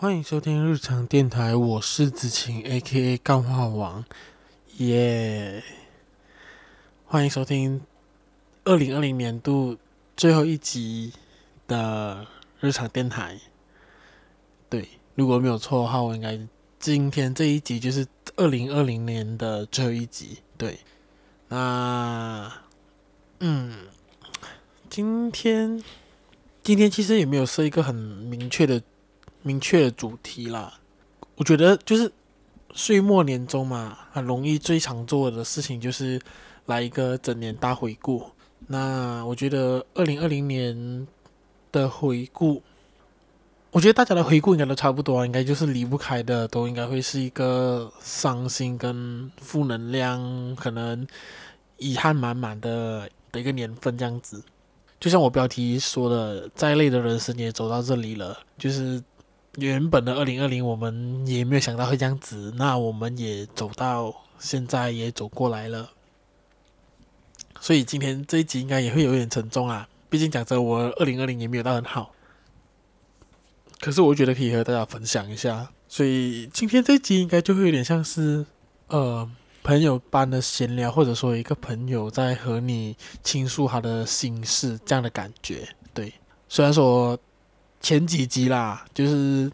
欢迎收听日常电台，我是子晴，A.K.A. 干话王，耶！欢迎收听二零二零年度最后一集的日常电台。对，如果没有错的话，我应该今天这一集就是二零二零年的最后一集。对，那嗯，今天今天其实也没有设一个很明确的。明确的主题啦，我觉得就是岁末年终嘛，很容易最常做的事情就是来一个整年大回顾。那我觉得二零二零年的回顾，我觉得大家的回顾应该都差不多，应该就是离不开的，都应该会是一个伤心跟负能量，可能遗憾满满的的一个年份这样子。就像我标题说的，再累的人生也走到这里了，就是。原本的二零二零，我们也没有想到会这样子。那我们也走到现在，也走过来了。所以今天这一集应该也会有点沉重啊。毕竟讲真，我二零二零也没有到很好。可是我觉得可以和大家分享一下。所以今天这一集应该就会有点像是呃朋友般的闲聊，或者说一个朋友在和你倾诉他的心事这样的感觉。对，虽然说。前几集啦，就是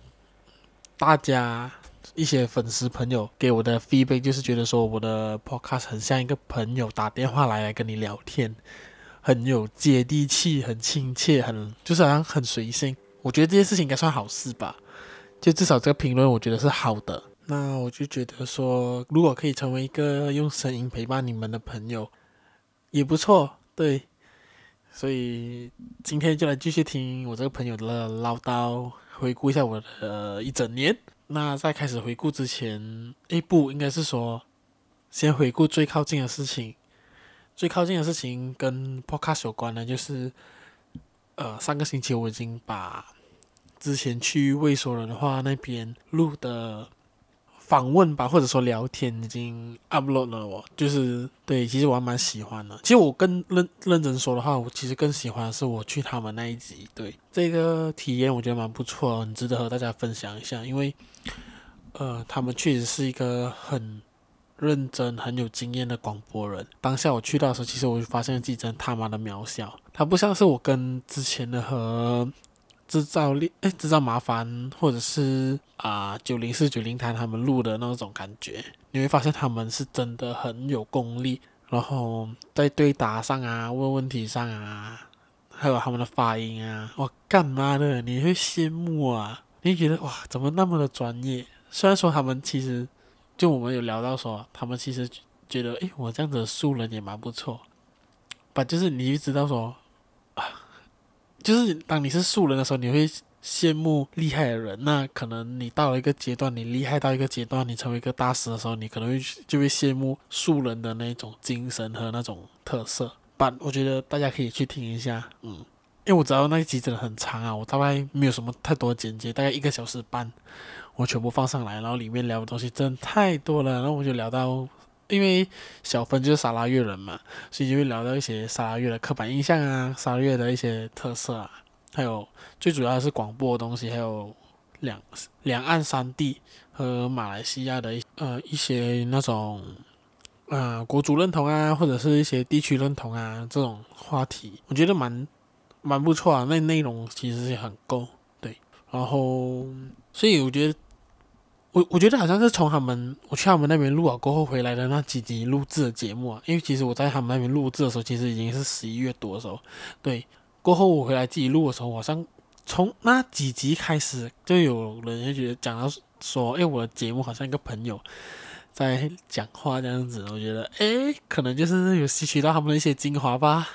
大家一些粉丝朋友给我的 feedback，就是觉得说我的 podcast 很像一个朋友打电话来来跟你聊天，很有接地气，很亲切，很就是好像很随性。我觉得这件事情应该算好事吧，就至少这个评论我觉得是好的。那我就觉得说，如果可以成为一个用声音陪伴你们的朋友，也不错，对。所以今天就来继续听我这个朋友的唠叨，回顾一下我的一整年。那在开始回顾之前，一步应该是说，先回顾最靠近的事情。最靠近的事情跟 Podcast 有关的，就是呃，上个星期我已经把之前去未说人话那边录的。访问吧，或者说聊天已经 upload 了。我就是对，其实我还蛮喜欢的。其实我更认认真说的话，我其实更喜欢的是我去他们那一集。对，这个体验我觉得蛮不错，很值得和大家分享一下。因为，呃，他们确实是一个很认真、很有经验的广播人。当下我去到的时候，其实我就发现自己真他妈的渺小。他不像是我跟之前的和。制造力哎，制造麻烦，或者是啊九零四九零台他们录的那种感觉，你会发现他们是真的很有功力，然后在对答上啊、问问题上啊，还有他们的发音啊，哇，干嘛的？你会羡慕啊？你觉得哇，怎么那么的专业？虽然说他们其实，就我们有聊到说，他们其实觉得哎，我这样子的素人也蛮不错，把就是你就知道说。就是当你是素人的时候，你会羡慕厉害的人。那可能你到了一个阶段，你厉害到一个阶段，你成为一个大师的时候，你可能会就会羡慕素人的那种精神和那种特色。但我觉得大家可以去听一下，嗯，因为我知道那一集真的很长啊，我大概没有什么太多简介，大概一个小时半，我全部放上来，然后里面聊的东西真的太多了，然后我就聊到。因为小芬就是砂拉越人嘛，所以就会聊到一些砂拉越的刻板印象啊，砂拉越的一些特色啊，还有最主要是广播的东西，还有两两岸三地和马来西亚的呃一些那种呃国族认同啊，或者是一些地区认同啊这种话题，我觉得蛮蛮不错啊，那内容其实是很够，对，然后所以我觉得。我我觉得好像是从他们我去他们那边录了过后回来的那几集录制的节目啊，因为其实我在他们那边录制的时候，其实已经是十一月多的时候。对，过后我回来自己录的时候，好像从那几集开始就有人就觉得讲到说，哎，我的节目好像一个朋友在讲话这样子。我觉得，哎，可能就是有吸取到他们的一些精华吧。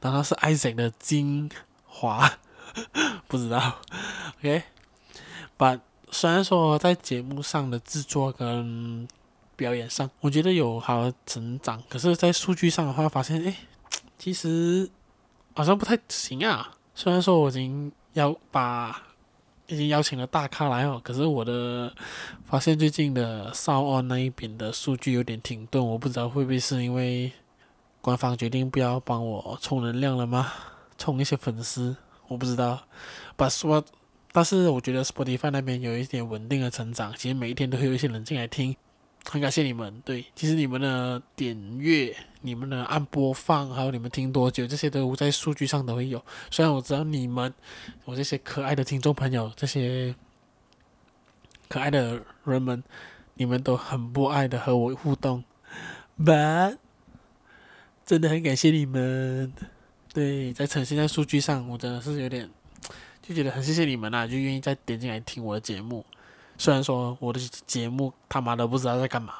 难道是 ISE 的精华？不知道。OK，but。虽然说在节目上的制作跟表演上，我觉得有好的成长，可是，在数据上的话，发现哎，其实好像不太行啊。虽然说我已经要把已经邀请了大咖来哦，可是我的发现最近的 SoundOn 那一边的数据有点停顿，我不知道会不会是因为官方决定不要帮我充能量了吗？充一些粉丝，我不知道。把说。但是我觉得 Spotify 那边有一点稳定的成长，其实每一天都会有一些人进来听，很感谢你们。对，其实你们的点阅、你们的按播放，还有你们听多久，这些都在数据上都会有。虽然我知道你们，我这些可爱的听众朋友，这些可爱的人们，你们都很不爱的和我互动，But 真的很感谢你们。对，在呈现在数据上，我真的是有点。就觉得很谢谢你们啦，就愿意再点进来听我的节目。虽然说我的节目他妈的不知道在干嘛，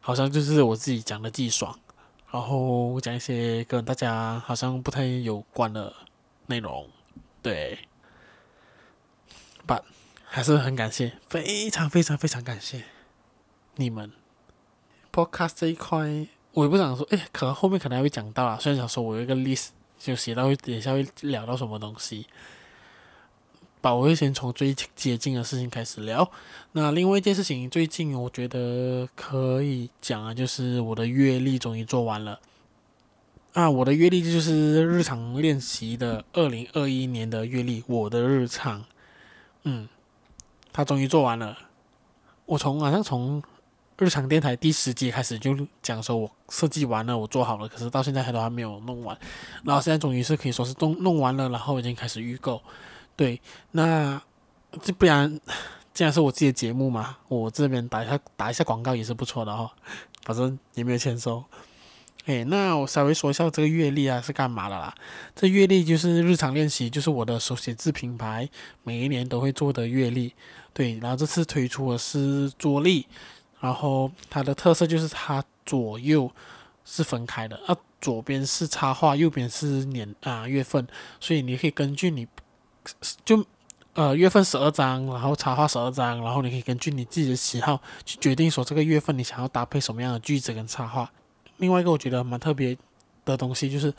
好像就是我自己讲的自己爽，然后讲一些跟大家好像不太有关的内容。对，But 还是很感谢，非常非常非常感谢你们。Podcast 这一块，我也不想说，哎，可能后面可能还会讲到啊。虽然想说我有一个 list，就写到会等一下会聊到什么东西。我会先从最接近的事情开始聊。那另外一件事情，最近我觉得可以讲啊，就是我的阅历终于做完了。啊，我的阅历就是日常练习的二零二一年的阅历，我的日常。嗯，他终于做完了。我从好像从日常电台第十集开始就讲说，我设计完了，我做好了，可是到现在还都还没有弄完。然后现在终于是可以说是弄弄完了，然后已经开始预购。对，那这不然，既然是我自己的节目嘛，我这边打一下打一下广告也是不错的哈，反正也没有钱收。哎，那我稍微说一下这个月历啊是干嘛的啦？这月历就是日常练习，就是我的手写字品牌，每一年都会做的月历。对，然后这次推出的是桌历，然后它的特色就是它左右是分开的，啊，左边是插画，右边是年啊月份，所以你可以根据你。就呃月份十二张，然后插画十二张，然后你可以根据你自己的喜好去决定说这个月份你想要搭配什么样的句子跟插画。另外一个我觉得蛮特别的东西就是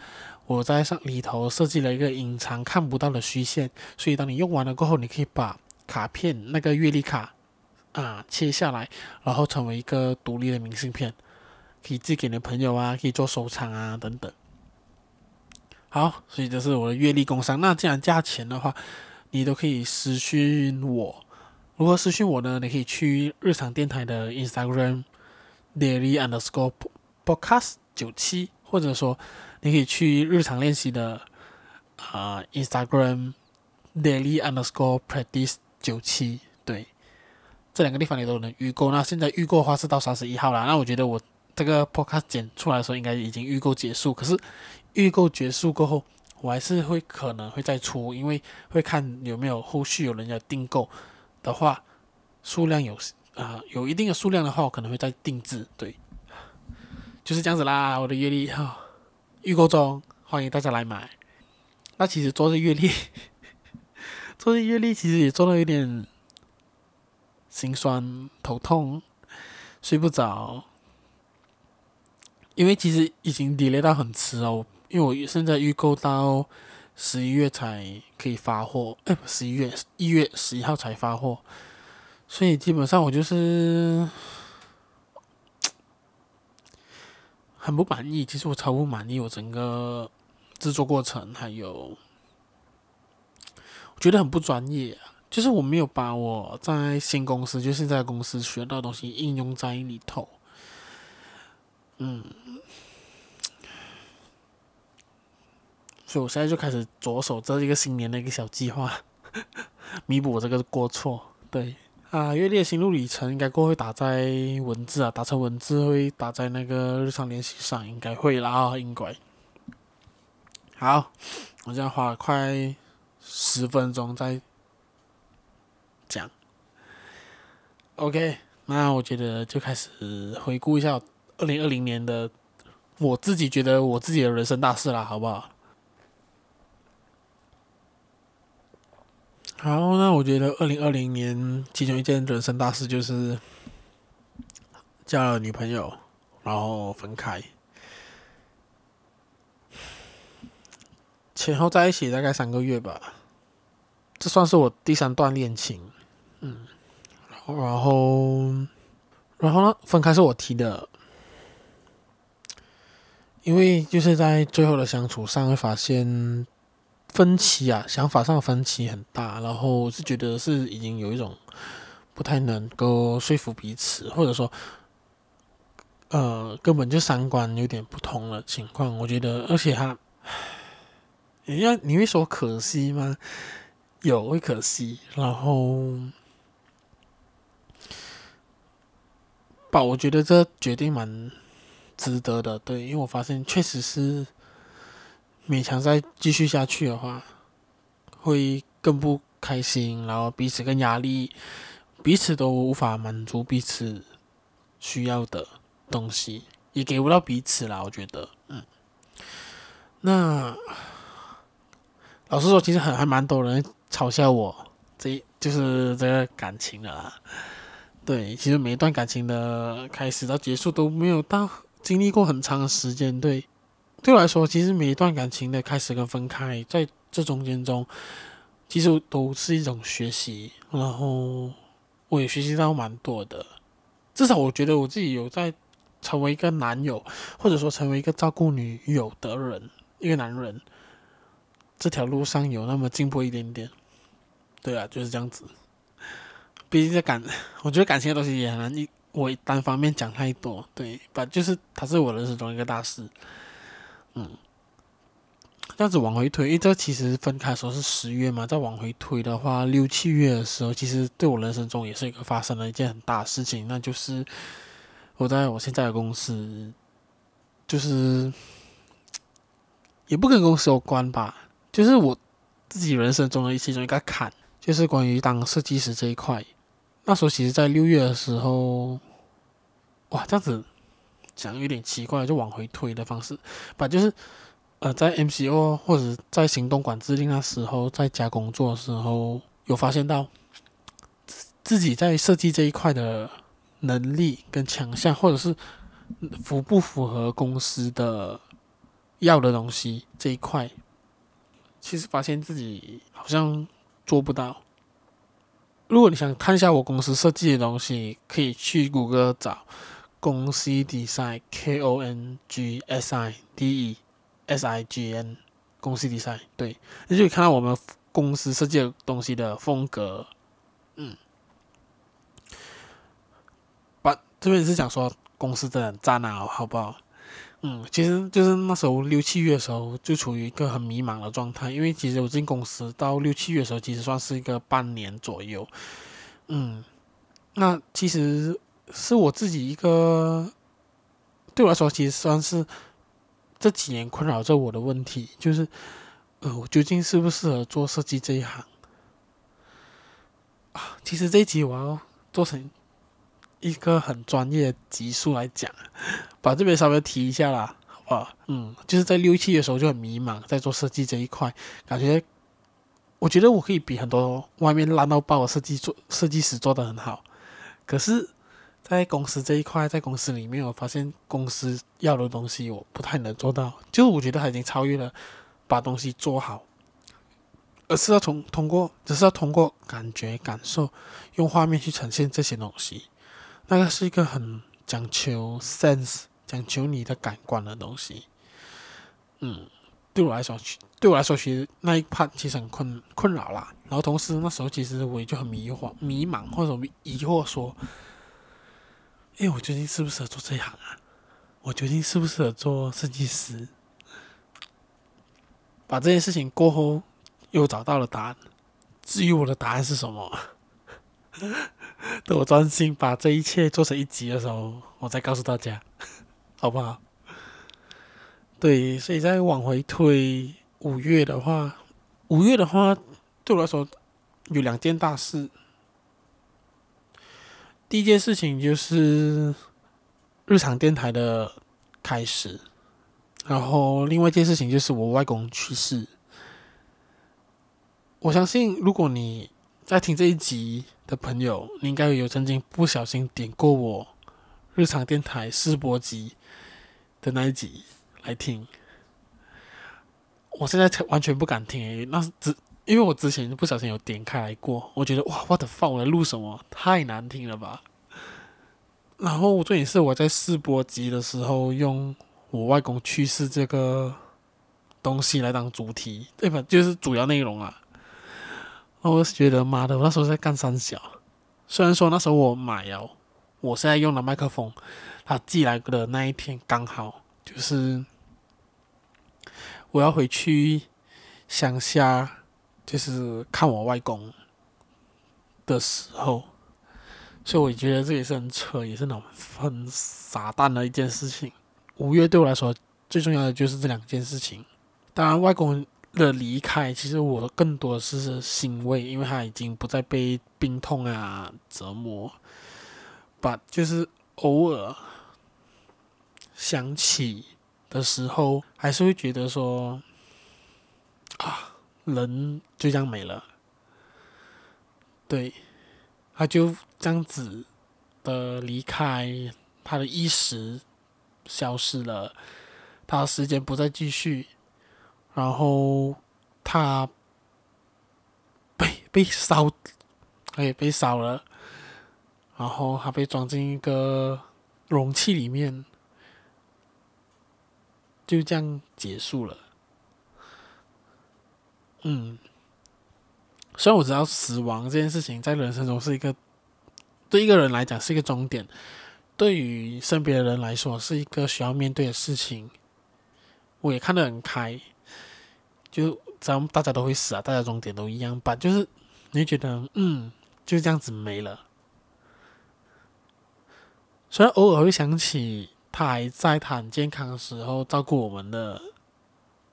我在上里头设计了一个隐藏看不到的虚线，所以当你用完了过后，你可以把卡片那个月历卡啊切下来，然后成为一个独立的明信片，可以寄给你的朋友啊，可以做收藏啊等等。好，所以这是我的月历工商。那既然价钱的话，你都可以私讯我。如何私讯我呢？你可以去日常电台的 Instagram daily underscore podcast 九七，或者说你可以去日常练习的啊、Instagram daily underscore practice 九七。对，这两个地方你都能预购。那现在预购的话是到三十一号了。那我觉得我这个 podcast 剪出来的时候，应该已经预购结束。可是。预购结束过后，我还是会可能会再出，因为会看有没有后续有人要订购的话，数量有啊、有一定的数量的话，我可能会再定制。对，就是这样子啦。我的月历哈，预购中，欢迎大家来买。那其实做这月历，做这月历其实也做到有点心酸、头痛、睡不着，因为其实已经 delay 到很迟哦。因为我现在预购到十一月才可以发货，哎，不，十一月一月十一号才发货，所以基本上我就是 很不满意。其实我超不满意，我整个制作过程还有，我觉得很不专业，就是我没有把我在新公司，就现在公司学到的东西应用在里头，嗯。所以我现在就开始着手这一个新年的一个小计划，弥补我这个过错。对啊，月历心路历程应该过会打在文字啊，打成文字会打在那个日常练习上，应该会啦，应该。好，我现在花了快十分钟在讲。OK，那我觉得就开始回顾一下二零二零年的我自己觉得我自己的人生大事啦，好不好？好，那我觉得二零二零年其中一件人生大事就是交了女朋友，然后分开，前后在一起大概三个月吧，这算是我第三段恋情，嗯，然后，然后呢，分开是我提的，因为就是在最后的相处上会发现。分歧啊，想法上分歧很大，然后是觉得是已经有一种不太能够说服彼此，或者说，呃，根本就三观有点不同的情况。我觉得，而且他，你要你会说可惜吗？有会可惜，然后，吧，我觉得这决定蛮值得的，对，因为我发现确实是。勉强再继续下去的话，会更不开心，然后彼此更压力，彼此都无法满足彼此需要的东西，也给不到彼此啦。我觉得，嗯，那老实说，其实很还蛮多人嘲笑我，这就是这个感情的啦。对，其实每一段感情的开始到结束都没有到经历过很长的时间，对。对我来说，其实每一段感情的开始跟分开，在这中间中，其实都是一种学习。然后我也学习到蛮多的，至少我觉得我自己有在成为一个男友，或者说成为一个照顾女友的人，一个男人，这条路上有那么进步一点点。对啊，就是这样子。毕竟在感，我觉得感情的东西也很难一，我单方面讲太多。对，把就是它是我人生中一个大事。嗯，这样子往回推，因为这其实分开的时候是十月嘛，再往回推的话，六七月的时候，其实对我人生中也是一个发生了一件很大的事情，那就是我在我现在的公司，就是也不跟公司有关吧，就是我自己人生中的其中一个坎，就是关于当设计师这一块。那时候其实，在六月的时候，哇，这样子。讲有点奇怪，就往回推的方式，把就是，呃，在 MCO 或者在行动管制令那时候，在家工作的时候，有发现到自己在设计这一块的能力跟强项，或者是符不符合公司的要的东西这一块，其实发现自己好像做不到。如果你想看一下我公司设计的东西，可以去谷歌找。公司 design K O N G S I D E S I G N 公司 design 对，你就可以看到我们公司设计的东西的风格。嗯，把这边是讲说公司真的很赞啊，好不好？嗯，其实就是那时候六七月的时候就处于一个很迷茫的状态，因为其实我进公司到六七月的时候，其实算是一个半年左右。嗯，那其实。是我自己一个，对我来说，其实算是这几年困扰着我的问题，就是，呃，我究竟适不适合做设计这一行？啊，其实这一集我要做成一个很专业的集数来讲，把这边稍微提一下啦，好不好？嗯，就是在六七的时候就很迷茫，在做设计这一块，感觉，我觉得我可以比很多外面烂到爆的设计做设计师做得很好，可是。在公司这一块，在公司里面，我发现公司要的东西我不太能做到。就我觉得他已经超越了把东西做好，而是要从通过，只是要通过感觉、感受，用画面去呈现这些东西。那个是一个很讲求 sense、讲求你的感官的东西。嗯，对我来说，对我来说，其实那一 part 其实很困困扰啦。然后同时那时候其实我也就很迷惑、迷茫或者疑惑说。哎，我究竟适不适合做这一行啊？我究竟适不适合做设计师？把这件事情过后，又找到了答案。至于我的答案是什么，等我专心把这一切做成一集的时候，我再告诉大家，好不好？对，所以再往回推五月的话，五月的话，对我来说有两件大事。第一件事情就是日常电台的开始，然后另外一件事情就是我外公去世。我相信，如果你在听这一集的朋友，你应该有曾经不小心点过我日常电台试播集的那一集来听。我现在完全不敢听，那是只。因为我之前不小心有点开来过，我觉得哇，what the fuck，我在录什么？太难听了吧！然后重点是我在试播集的时候，用我外公去世这个东西来当主题，对吧？就是主要内容啊。那我是觉得妈的，我那时候在干三小。虽然说那时候我买哦，我现在用的麦克风，他寄来的那一天刚好就是我要回去乡下，就是看我外公的时候，所以我觉得这也是很扯，也是那种很傻蛋的一件事情。五月对我来说最重要的就是这两件事情，当然外公。的离开，其实我更多的是欣慰，因为他已经不再被病痛啊折磨。把就是偶尔想起的时候，还是会觉得说，啊，人就这样没了。对，他就这样子的离开，他的意识消失了，他的时间不再继续。然后他被被烧，他 也被烧了。然后他被装进一个容器里面，就这样结束了。嗯，虽然我知道死亡这件事情在人生中是一个，对一个人来讲是一个终点，对于身边的人来说是一个需要面对的事情，我也看得很开。就咱们大家都会死啊，大家终点都一样吧。就是你觉得，嗯，就这样子没了。虽然偶尔会想起他还在他很健康的时候照顾我们的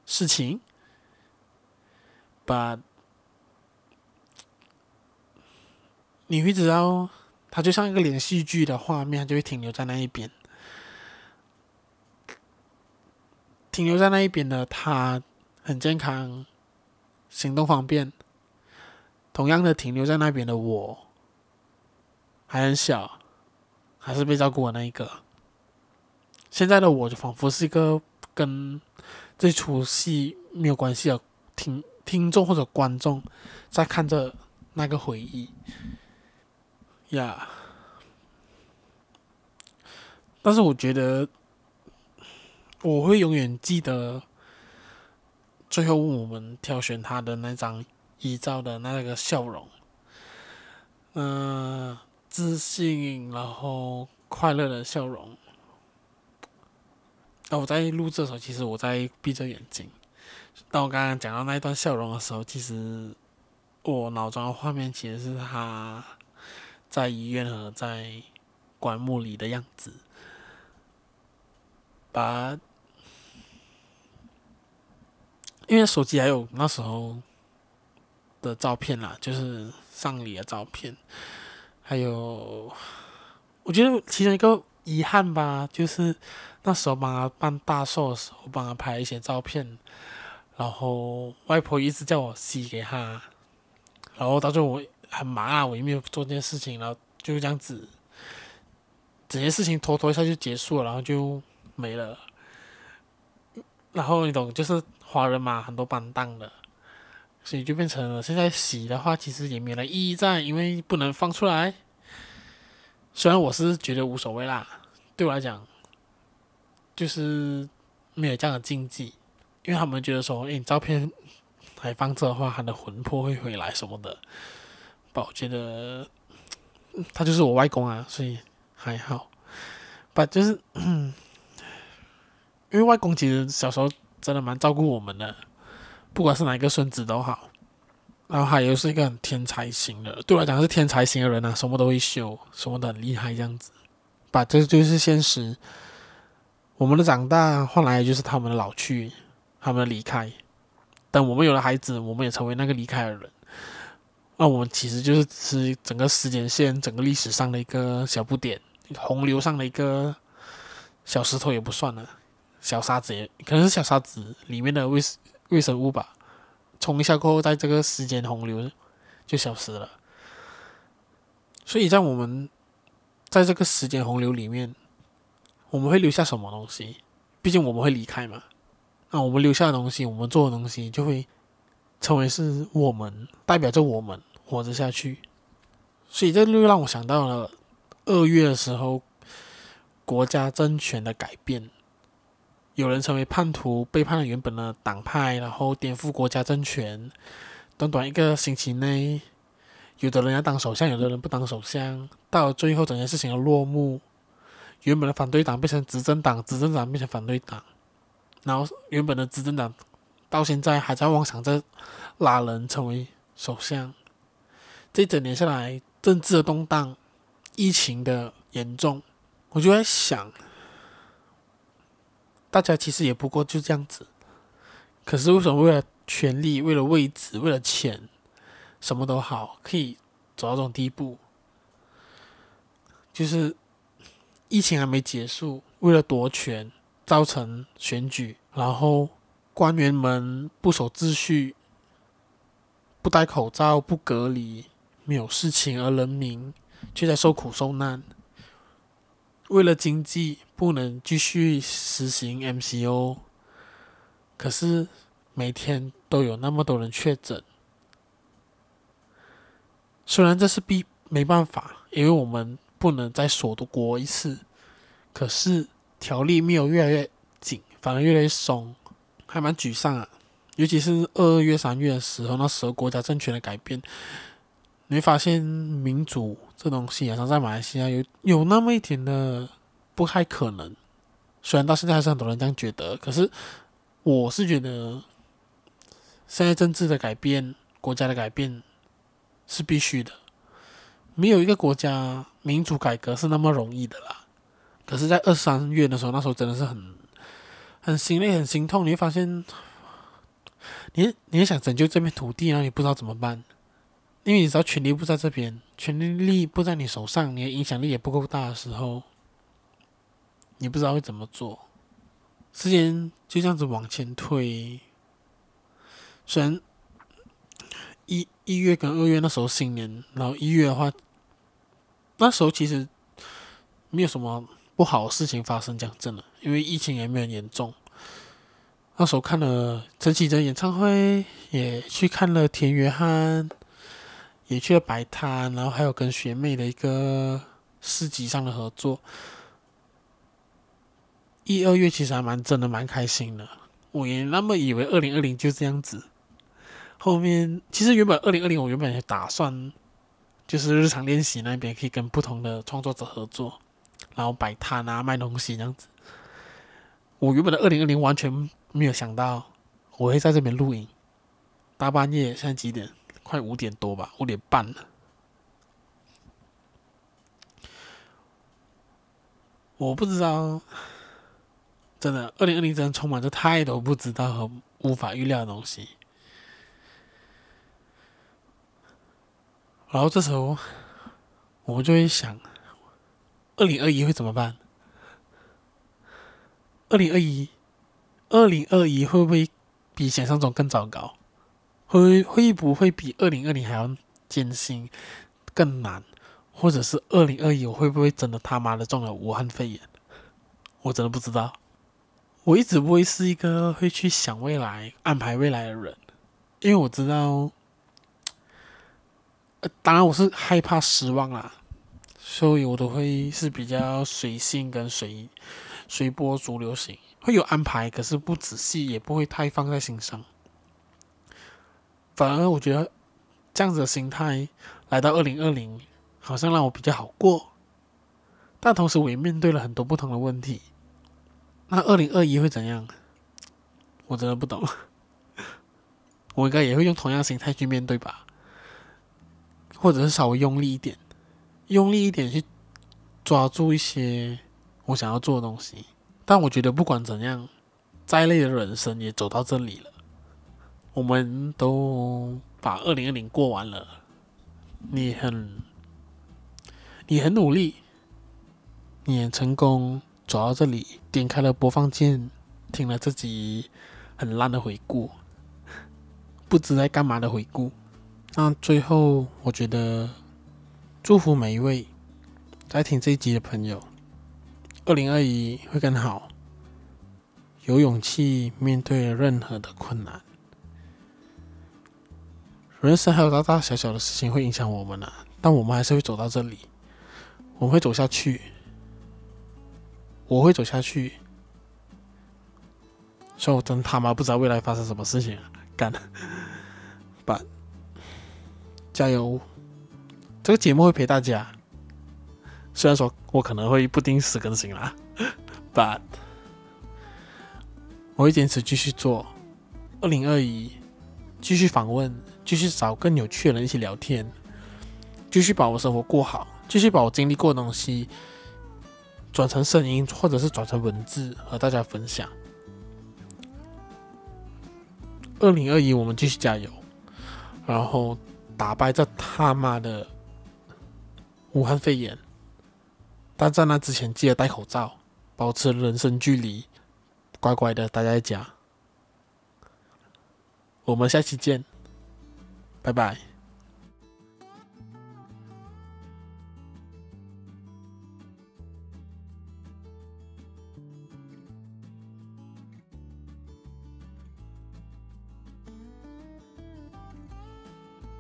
事情，but 你会知道，他就像一个连续剧的画面，就会停留在那一边，停留在那一边的他。很健康，行动方便。同样的，停留在那边的我，还很小，还是被照顾的那一个。现在的我就仿佛是一个跟这出戏没有关系的听听众或者观众，在看着那个回忆。呀，但是我觉得我会永远记得。最后，我们挑选他的那张遗照的那个笑容，嗯、自信，然后快乐的笑容。那我在录这时候，其实我在闭着眼睛。当我刚刚讲到那一段笑容的时候，其实我脑中的画面其实是他在医院和在棺木里的样子，把。因为手机还有那时候的照片啦，就是丧礼的照片，还有我觉得其中一个遗憾吧，就是那时候帮他办大寿的时候，帮他拍一些照片，然后外婆一直叫我洗给他，然后到最后我很忙啊，我也没有做这件事情，然后就这样子，整件事情拖拖一下就结束了，然后就没了，然后你懂，就是。华人嘛，很多板凳的，所以就变成了现在洗的话，其实也没了意义在，因为不能放出来。虽然我是觉得无所谓啦，对我来讲，就是没有这样的禁忌，因为他们觉得说，诶，你照片还放着的话，他的魂魄会回来什么的。不，我觉得他就是我外公啊，所以还好。不，就是，因为外公其实小时候。真的蛮照顾我们的，不管是哪一个孙子都好。然后还有是一个很天才型的，对我来讲是天才型的人啊，什么都会修，什么都很厉害这样子。把这就是现实。我们的长大换来就是他们的老去，他们离开。等我们有了孩子，我们也成为那个离开的人。那我们其实就是是整个时间线、整个历史上的一个小不点，洪流上的一个小石头也不算了。小沙子也可能是小沙子里面的微微生物吧，冲一下过后，在这个时间洪流就消失了。所以在我们在这个时间洪流里面，我们会留下什么东西？毕竟我们会离开嘛。那我们留下的东西，我们做的东西，就会成为是我们代表着我们活着下去。所以这就让我想到了二月的时候，国家政权的改变。有人成为叛徒，背叛了原本的党派，然后颠覆国家政权。短短一个星期内，有的人要当首相，有的人不当首相。到最后，整件事情的落幕，原本的反对党变成执政党，执政党变成反对党，然后原本的执政党到现在还在妄想着拉人成为首相。这一整年下来，政治的动荡，疫情的严重，我就在想。大家其实也不过就这样子，可是为什么为了权力、为了位置、为了钱，什么都好，可以走到这种地步？就是疫情还没结束，为了夺权，造成选举，然后官员们不守秩序，不戴口罩、不隔离，没有事情，而人民却在受苦受难。为了经济不能继续实行 MCO，可是每天都有那么多人确诊。虽然这是必没办法，因为我们不能再锁国一次，可是条例没有越来越紧，反而越来越松，还蛮沮丧啊。尤其是二月、三月的时候，那时候国家政权的改变。你会发现民主这东西，好像在马来西亚有有那么一点的不太可能。虽然到现在还是很多人这样觉得，可是我是觉得，现在政治的改变、国家的改变是必须的。没有一个国家民主改革是那么容易的啦。可是，在二三月的时候，那时候真的是很很心累、很心痛。你会发现，你你也想拯救这片土地，然后你不知道怎么办。因为你知道权力不在这边，权力不在你手上，你的影响力也不够大的时候，你不知道会怎么做。时间就这样子往前推，虽然一一月跟二月那时候新年，然后一月的话，那时候其实没有什么不好的事情发生，讲真的，因为疫情也没有严重。那时候看了陈绮贞演唱会，也去看了田约翰。也去了摆摊，然后还有跟学妹的一个市集上的合作。一二月其实还蛮真的蛮开心的，我也那么以为二零二零就这样子。后面其实原本二零二零我原本也打算，就是日常练习那边可以跟不同的创作者合作，然后摆摊啊卖东西这样子。我原本的二零二零完全没有想到我会在这边录影，大半夜现在几点？快五点多吧，五点半了。我不知道，真的，二零二零真的充满着太多不知道和无法预料的东西。然后这时候，我就会想，二零二一会怎么办？二零二一，二零二一会不会比想象中更糟糕？会会不会比二零二零还要艰辛、更难？或者是二零二一我会不会真的他妈的中了武汉肺炎？我真的不知道。我一直不会是一个会去想未来、安排未来的人，因为我知道，呃，当然我是害怕失望啦，所以我都会是比较随性跟随随波逐流型，会有安排，可是不仔细，也不会太放在心上。反而我觉得这样子的心态来到二零二零，好像让我比较好过。但同时我也面对了很多不同的问题。那二零二一会怎样？我真的不懂。我应该也会用同样心态去面对吧，或者是稍微用力一点，用力一点去抓住一些我想要做的东西。但我觉得不管怎样，再累的人生也走到这里了。我们都把二零二零过完了，你很，你很努力，你很成功走到这里，点开了播放键，听了自己很烂的回顾，不知在干嘛的回顾。那最后，我觉得祝福每一位在听这一集的朋友，二零二一会更好，有勇气面对任何的困难。人生还有大大小小的事情会影响我们呢、啊，但我们还是会走到这里，我们会走下去，我会走下去，所以我真他妈不知道未来发生什么事情啊！干，把加油！这个节目会陪大家，虽然说我可能会不定时更新啦，but 我会坚持继续做。二零二一，继续访问，继续找更有趣的人一起聊天，继续把我生活过好，继续把我经历过的东西转成声音，或者是转成文字和大家分享。二零二一，我们继续加油，然后打败这他妈的武汉肺炎。但在那之前，记得戴口罩，保持人生距离，乖乖的待在家。我们下期见，拜拜。